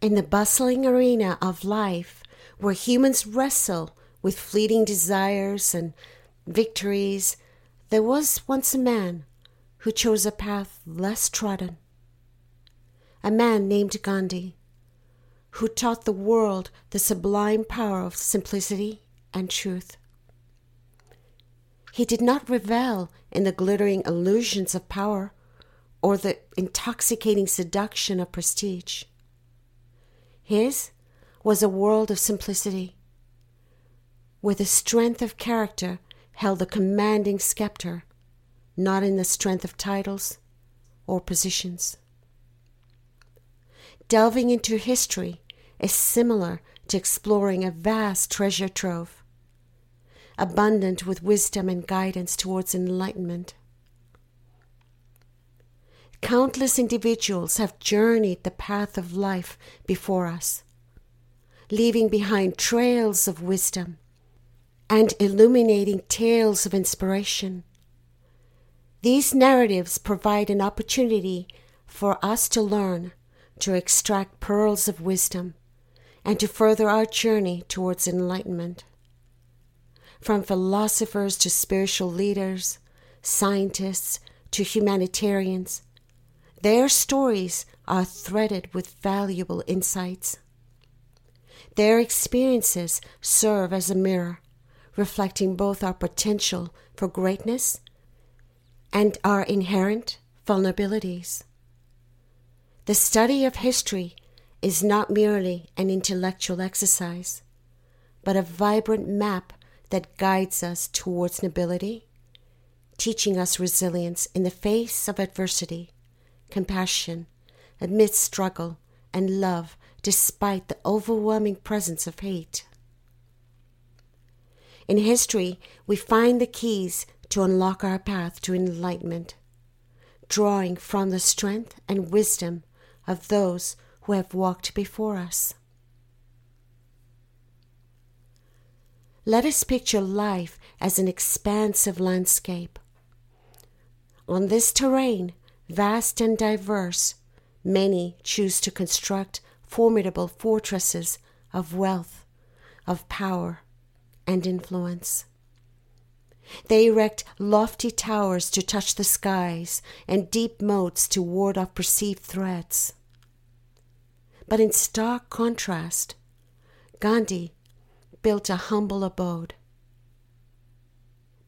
In the bustling arena of life, where humans wrestle with fleeting desires and victories, there was once a man who chose a path less trodden. A man named Gandhi, who taught the world the sublime power of simplicity and truth. He did not revel in the glittering illusions of power or the intoxicating seduction of prestige. His was a world of simplicity, where the strength of character held the commanding scepter, not in the strength of titles or positions. Delving into history is similar to exploring a vast treasure trove, abundant with wisdom and guidance towards enlightenment. Countless individuals have journeyed the path of life before us, leaving behind trails of wisdom and illuminating tales of inspiration. These narratives provide an opportunity for us to learn, to extract pearls of wisdom, and to further our journey towards enlightenment. From philosophers to spiritual leaders, scientists to humanitarians, their stories are threaded with valuable insights. Their experiences serve as a mirror, reflecting both our potential for greatness and our inherent vulnerabilities. The study of history is not merely an intellectual exercise, but a vibrant map that guides us towards nobility, teaching us resilience in the face of adversity compassion, amidst struggle, and love despite the overwhelming presence of hate. In history, we find the keys to unlock our path to enlightenment, drawing from the strength and wisdom of those who have walked before us. Let us picture life as an expansive landscape. On this terrain, Vast and diverse, many choose to construct formidable fortresses of wealth, of power, and influence. They erect lofty towers to touch the skies and deep moats to ward off perceived threats. But in stark contrast, Gandhi built a humble abode.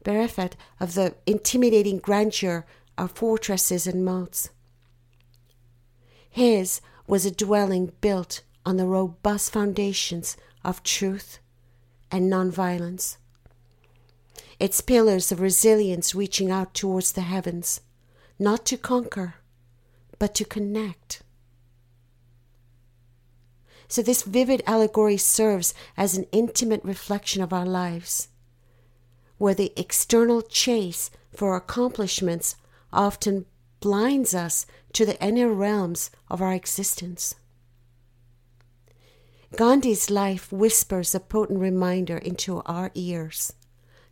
Bereft of the intimidating grandeur our fortresses and moats. His was a dwelling built on the robust foundations of truth and nonviolence. Its pillars of resilience reaching out towards the heavens, not to conquer, but to connect. So, this vivid allegory serves as an intimate reflection of our lives, where the external chase for accomplishments often blinds us to the inner realms of our existence. Gandhi's life whispers a potent reminder into our ears.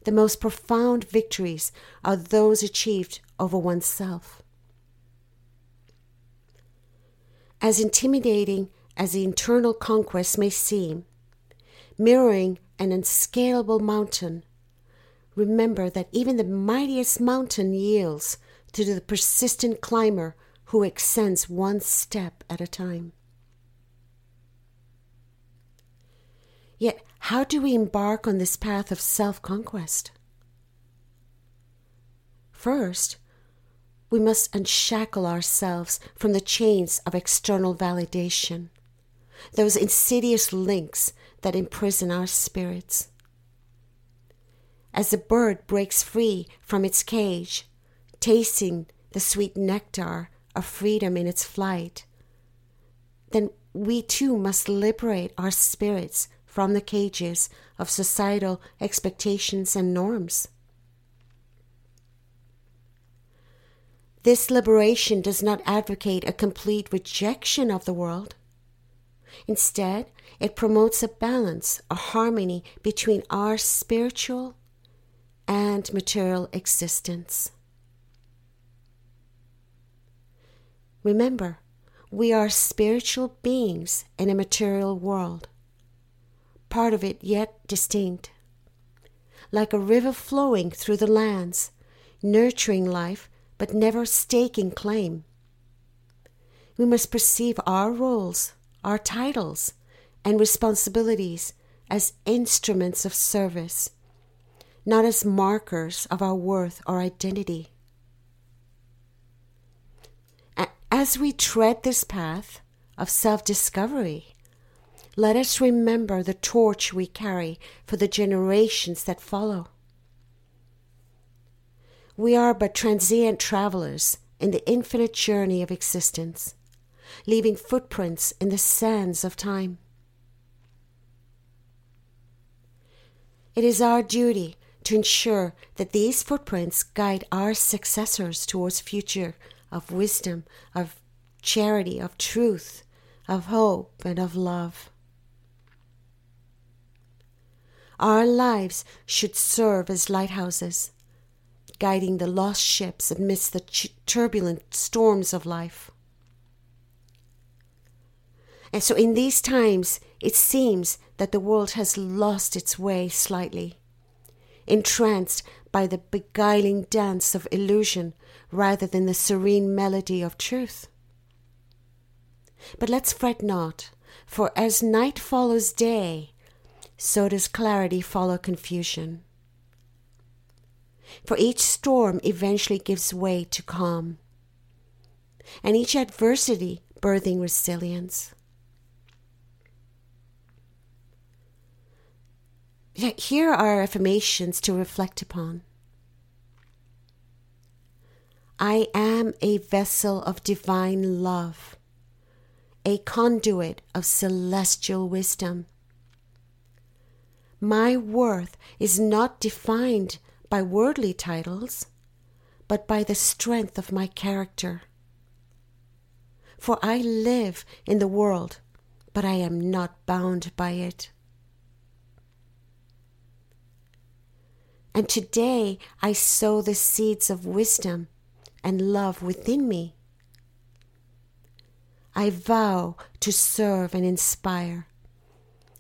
The most profound victories are those achieved over oneself. As intimidating as the internal conquest may seem, mirroring an unscalable mountain, remember that even the mightiest mountain yields to the persistent climber who ascends one step at a time. Yet, how do we embark on this path of self conquest? First, we must unshackle ourselves from the chains of external validation, those insidious links that imprison our spirits. As the bird breaks free from its cage, tasting the sweet nectar of freedom in its flight, then we too must liberate our spirits from the cages of societal expectations and norms. This liberation does not advocate a complete rejection of the world. Instead, it promotes a balance, a harmony between our spiritual and material existence. Remember, we are spiritual beings in a material world, part of it yet distinct. Like a river flowing through the lands, nurturing life but never staking claim. We must perceive our roles, our titles, and responsibilities as instruments of service, not as markers of our worth or identity. As we tread this path of self discovery, let us remember the torch we carry for the generations that follow. We are but transient travelers in the infinite journey of existence, leaving footprints in the sands of time. It is our duty to ensure that these footprints guide our successors towards future of wisdom, of charity, of truth, of hope, and of love. Our lives should serve as lighthouses, guiding the lost ships amidst the ch- turbulent storms of life. And so, in these times, it seems that the world has lost its way slightly, entranced by the beguiling dance of illusion rather than the serene melody of truth. But let's fret not, for as night follows day, so does clarity follow confusion. For each storm eventually gives way to calm, and each adversity birthing resilience. Here are affirmations to reflect upon. I am a vessel of divine love, a conduit of celestial wisdom. My worth is not defined by worldly titles, but by the strength of my character. For I live in the world, but I am not bound by it. And today I sow the seeds of wisdom and love within me. I vow to serve and inspire,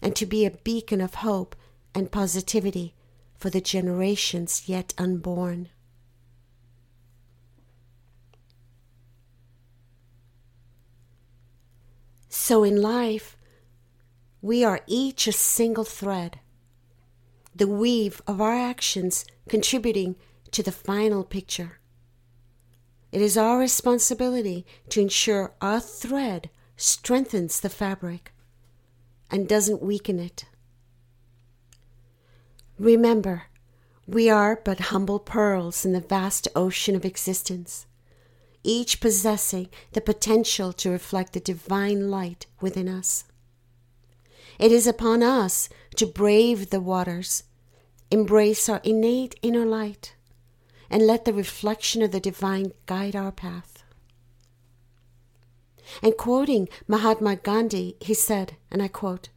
and to be a beacon of hope and positivity for the generations yet unborn. So in life, we are each a single thread, the weave of our actions contributing to the final picture. It is our responsibility to ensure our thread strengthens the fabric and doesn't weaken it. Remember, we are but humble pearls in the vast ocean of existence, each possessing the potential to reflect the divine light within us. It is upon us to brave the waters, embrace our innate inner light, and let the reflection of the divine guide our path. And quoting Mahatma Gandhi, he said, and I quote,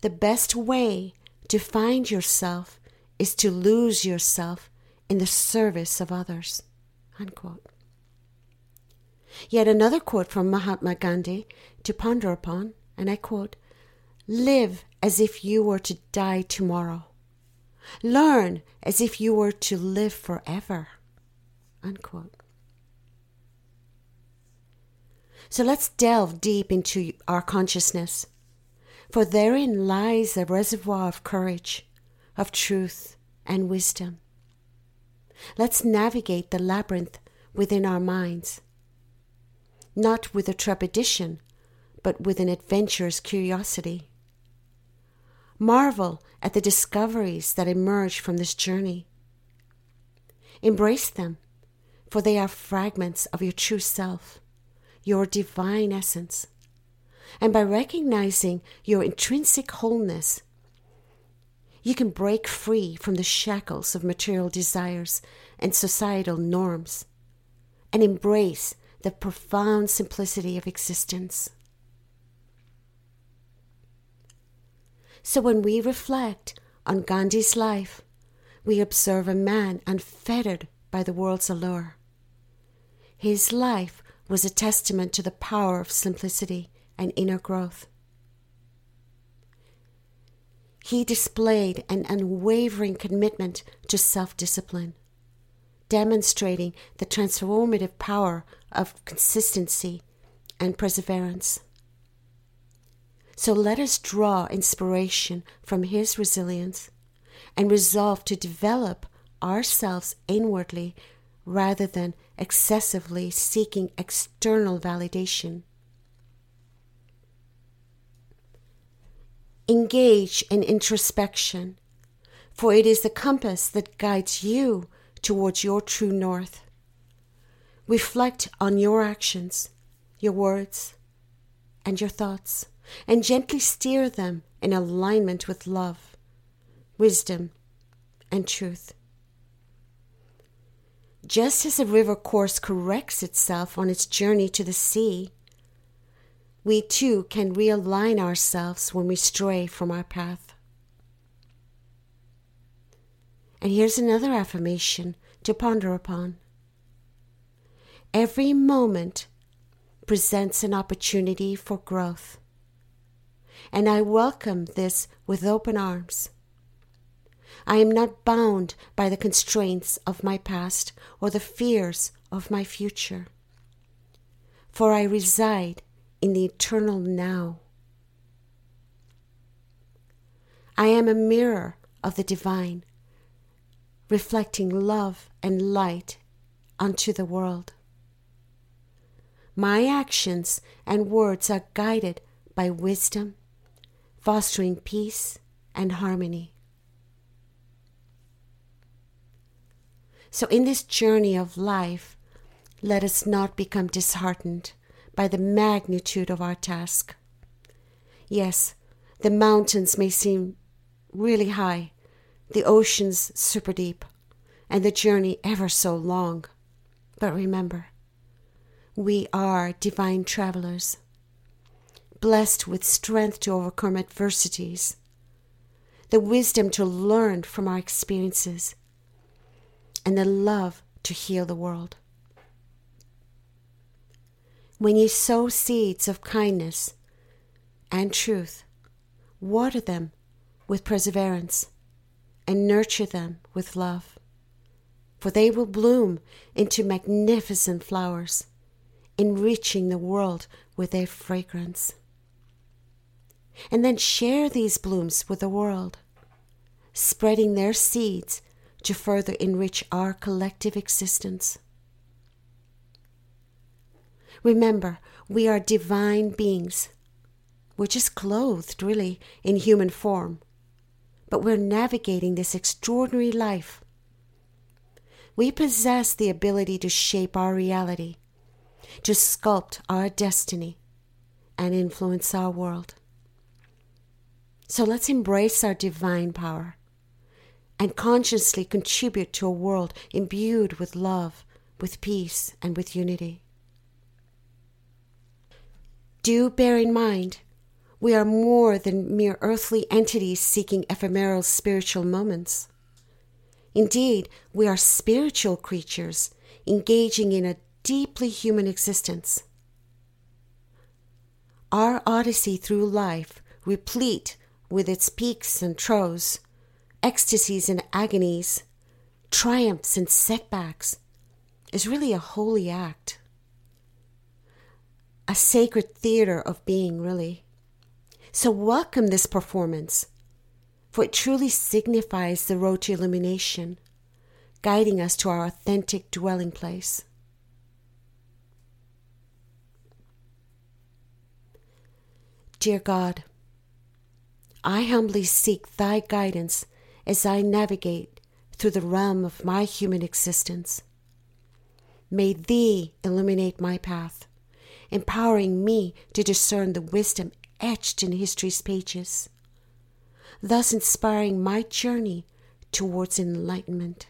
The best way to find yourself is to lose yourself in the service of others. Unquote. Yet another quote from Mahatma Gandhi to ponder upon, and I quote, Live as if you were to die tomorrow. Learn as if you were to live forever. Unquote. So let's delve deep into our consciousness, for therein lies a reservoir of courage, of truth, and wisdom. Let's navigate the labyrinth within our minds, not with a trepidation, but with an adventurous curiosity. Marvel at the discoveries that emerge from this journey. Embrace them, for they are fragments of your true self, your divine essence. And by recognizing your intrinsic wholeness, you can break free from the shackles of material desires and societal norms and embrace the profound simplicity of existence. So when we reflect on Gandhi's life, we observe a man unfettered by the world's allure. His life was a testament to the power of simplicity and inner growth. He displayed an unwavering commitment to self discipline, demonstrating the transformative power of consistency and perseverance. So let us draw inspiration from his resilience and resolve to develop ourselves inwardly rather than excessively seeking external validation. Engage in introspection, for it is the compass that guides you towards your true north. Reflect on your actions, your words, and your thoughts, and gently steer them in alignment with love, wisdom, and truth. Just as a river course corrects itself on its journey to the sea, we too can realign ourselves when we stray from our path. And here's another affirmation to ponder upon. Every moment presents an opportunity for growth, and I welcome this with open arms. I am not bound by the constraints of my past or the fears of my future. For I reside in the eternal now. I am a mirror of the divine, reflecting love and light unto the world. My actions and words are guided by wisdom, fostering peace and harmony. So, in this journey of life, let us not become disheartened by the magnitude of our task. Yes, the mountains may seem really high, the oceans super deep, and the journey ever so long. But remember, we are divine travelers, blessed with strength to overcome adversities, the wisdom to learn from our experiences and the love to heal the world. When you sow seeds of kindness and truth, water them with perseverance and nurture them with love, for they will bloom into magnificent flowers, enriching the world with their fragrance. And then share these blooms with the world, spreading their seeds to further enrich our collective existence. Remember, we are divine beings. We're just clothed, really, in human form. But we're navigating this extraordinary life. We possess the ability to shape our reality, to sculpt our destiny, and influence our world. So let's embrace our divine power and consciously contribute to a world imbued with love, with peace, and with unity. Do bear in mind, we are more than mere earthly entities seeking ephemeral spiritual moments. Indeed, we are spiritual creatures engaging in a deeply human existence. Our odyssey through life, replete with its peaks and troughs, ecstasies and agonies, triumphs and setbacks, is really a holy act. A sacred theater of being, really. So, welcome this performance, for it truly signifies the road to illumination, guiding us to our authentic dwelling place. Dear God, I humbly seek Thy guidance as I navigate through the realm of my human existence. May Thee illuminate my path, empowering me to discern the wisdom etched in history's pages, thus inspiring my journey towards enlightenment.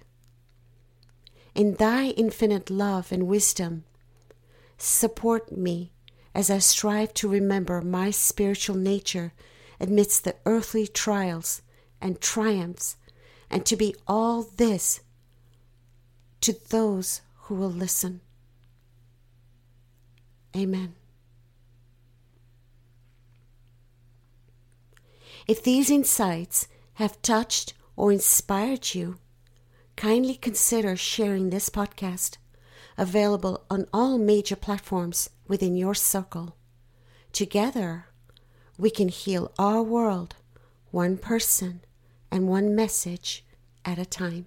In Thy infinite love and wisdom, support me as I strive to remember my spiritual nature amidst the earthly trials and triumphs, and to be all this to those who will listen. Amen. If these insights have touched or inspired you, kindly consider sharing this podcast, available on all major platforms within your circle. Together, we can heal our world one person and one message at a time.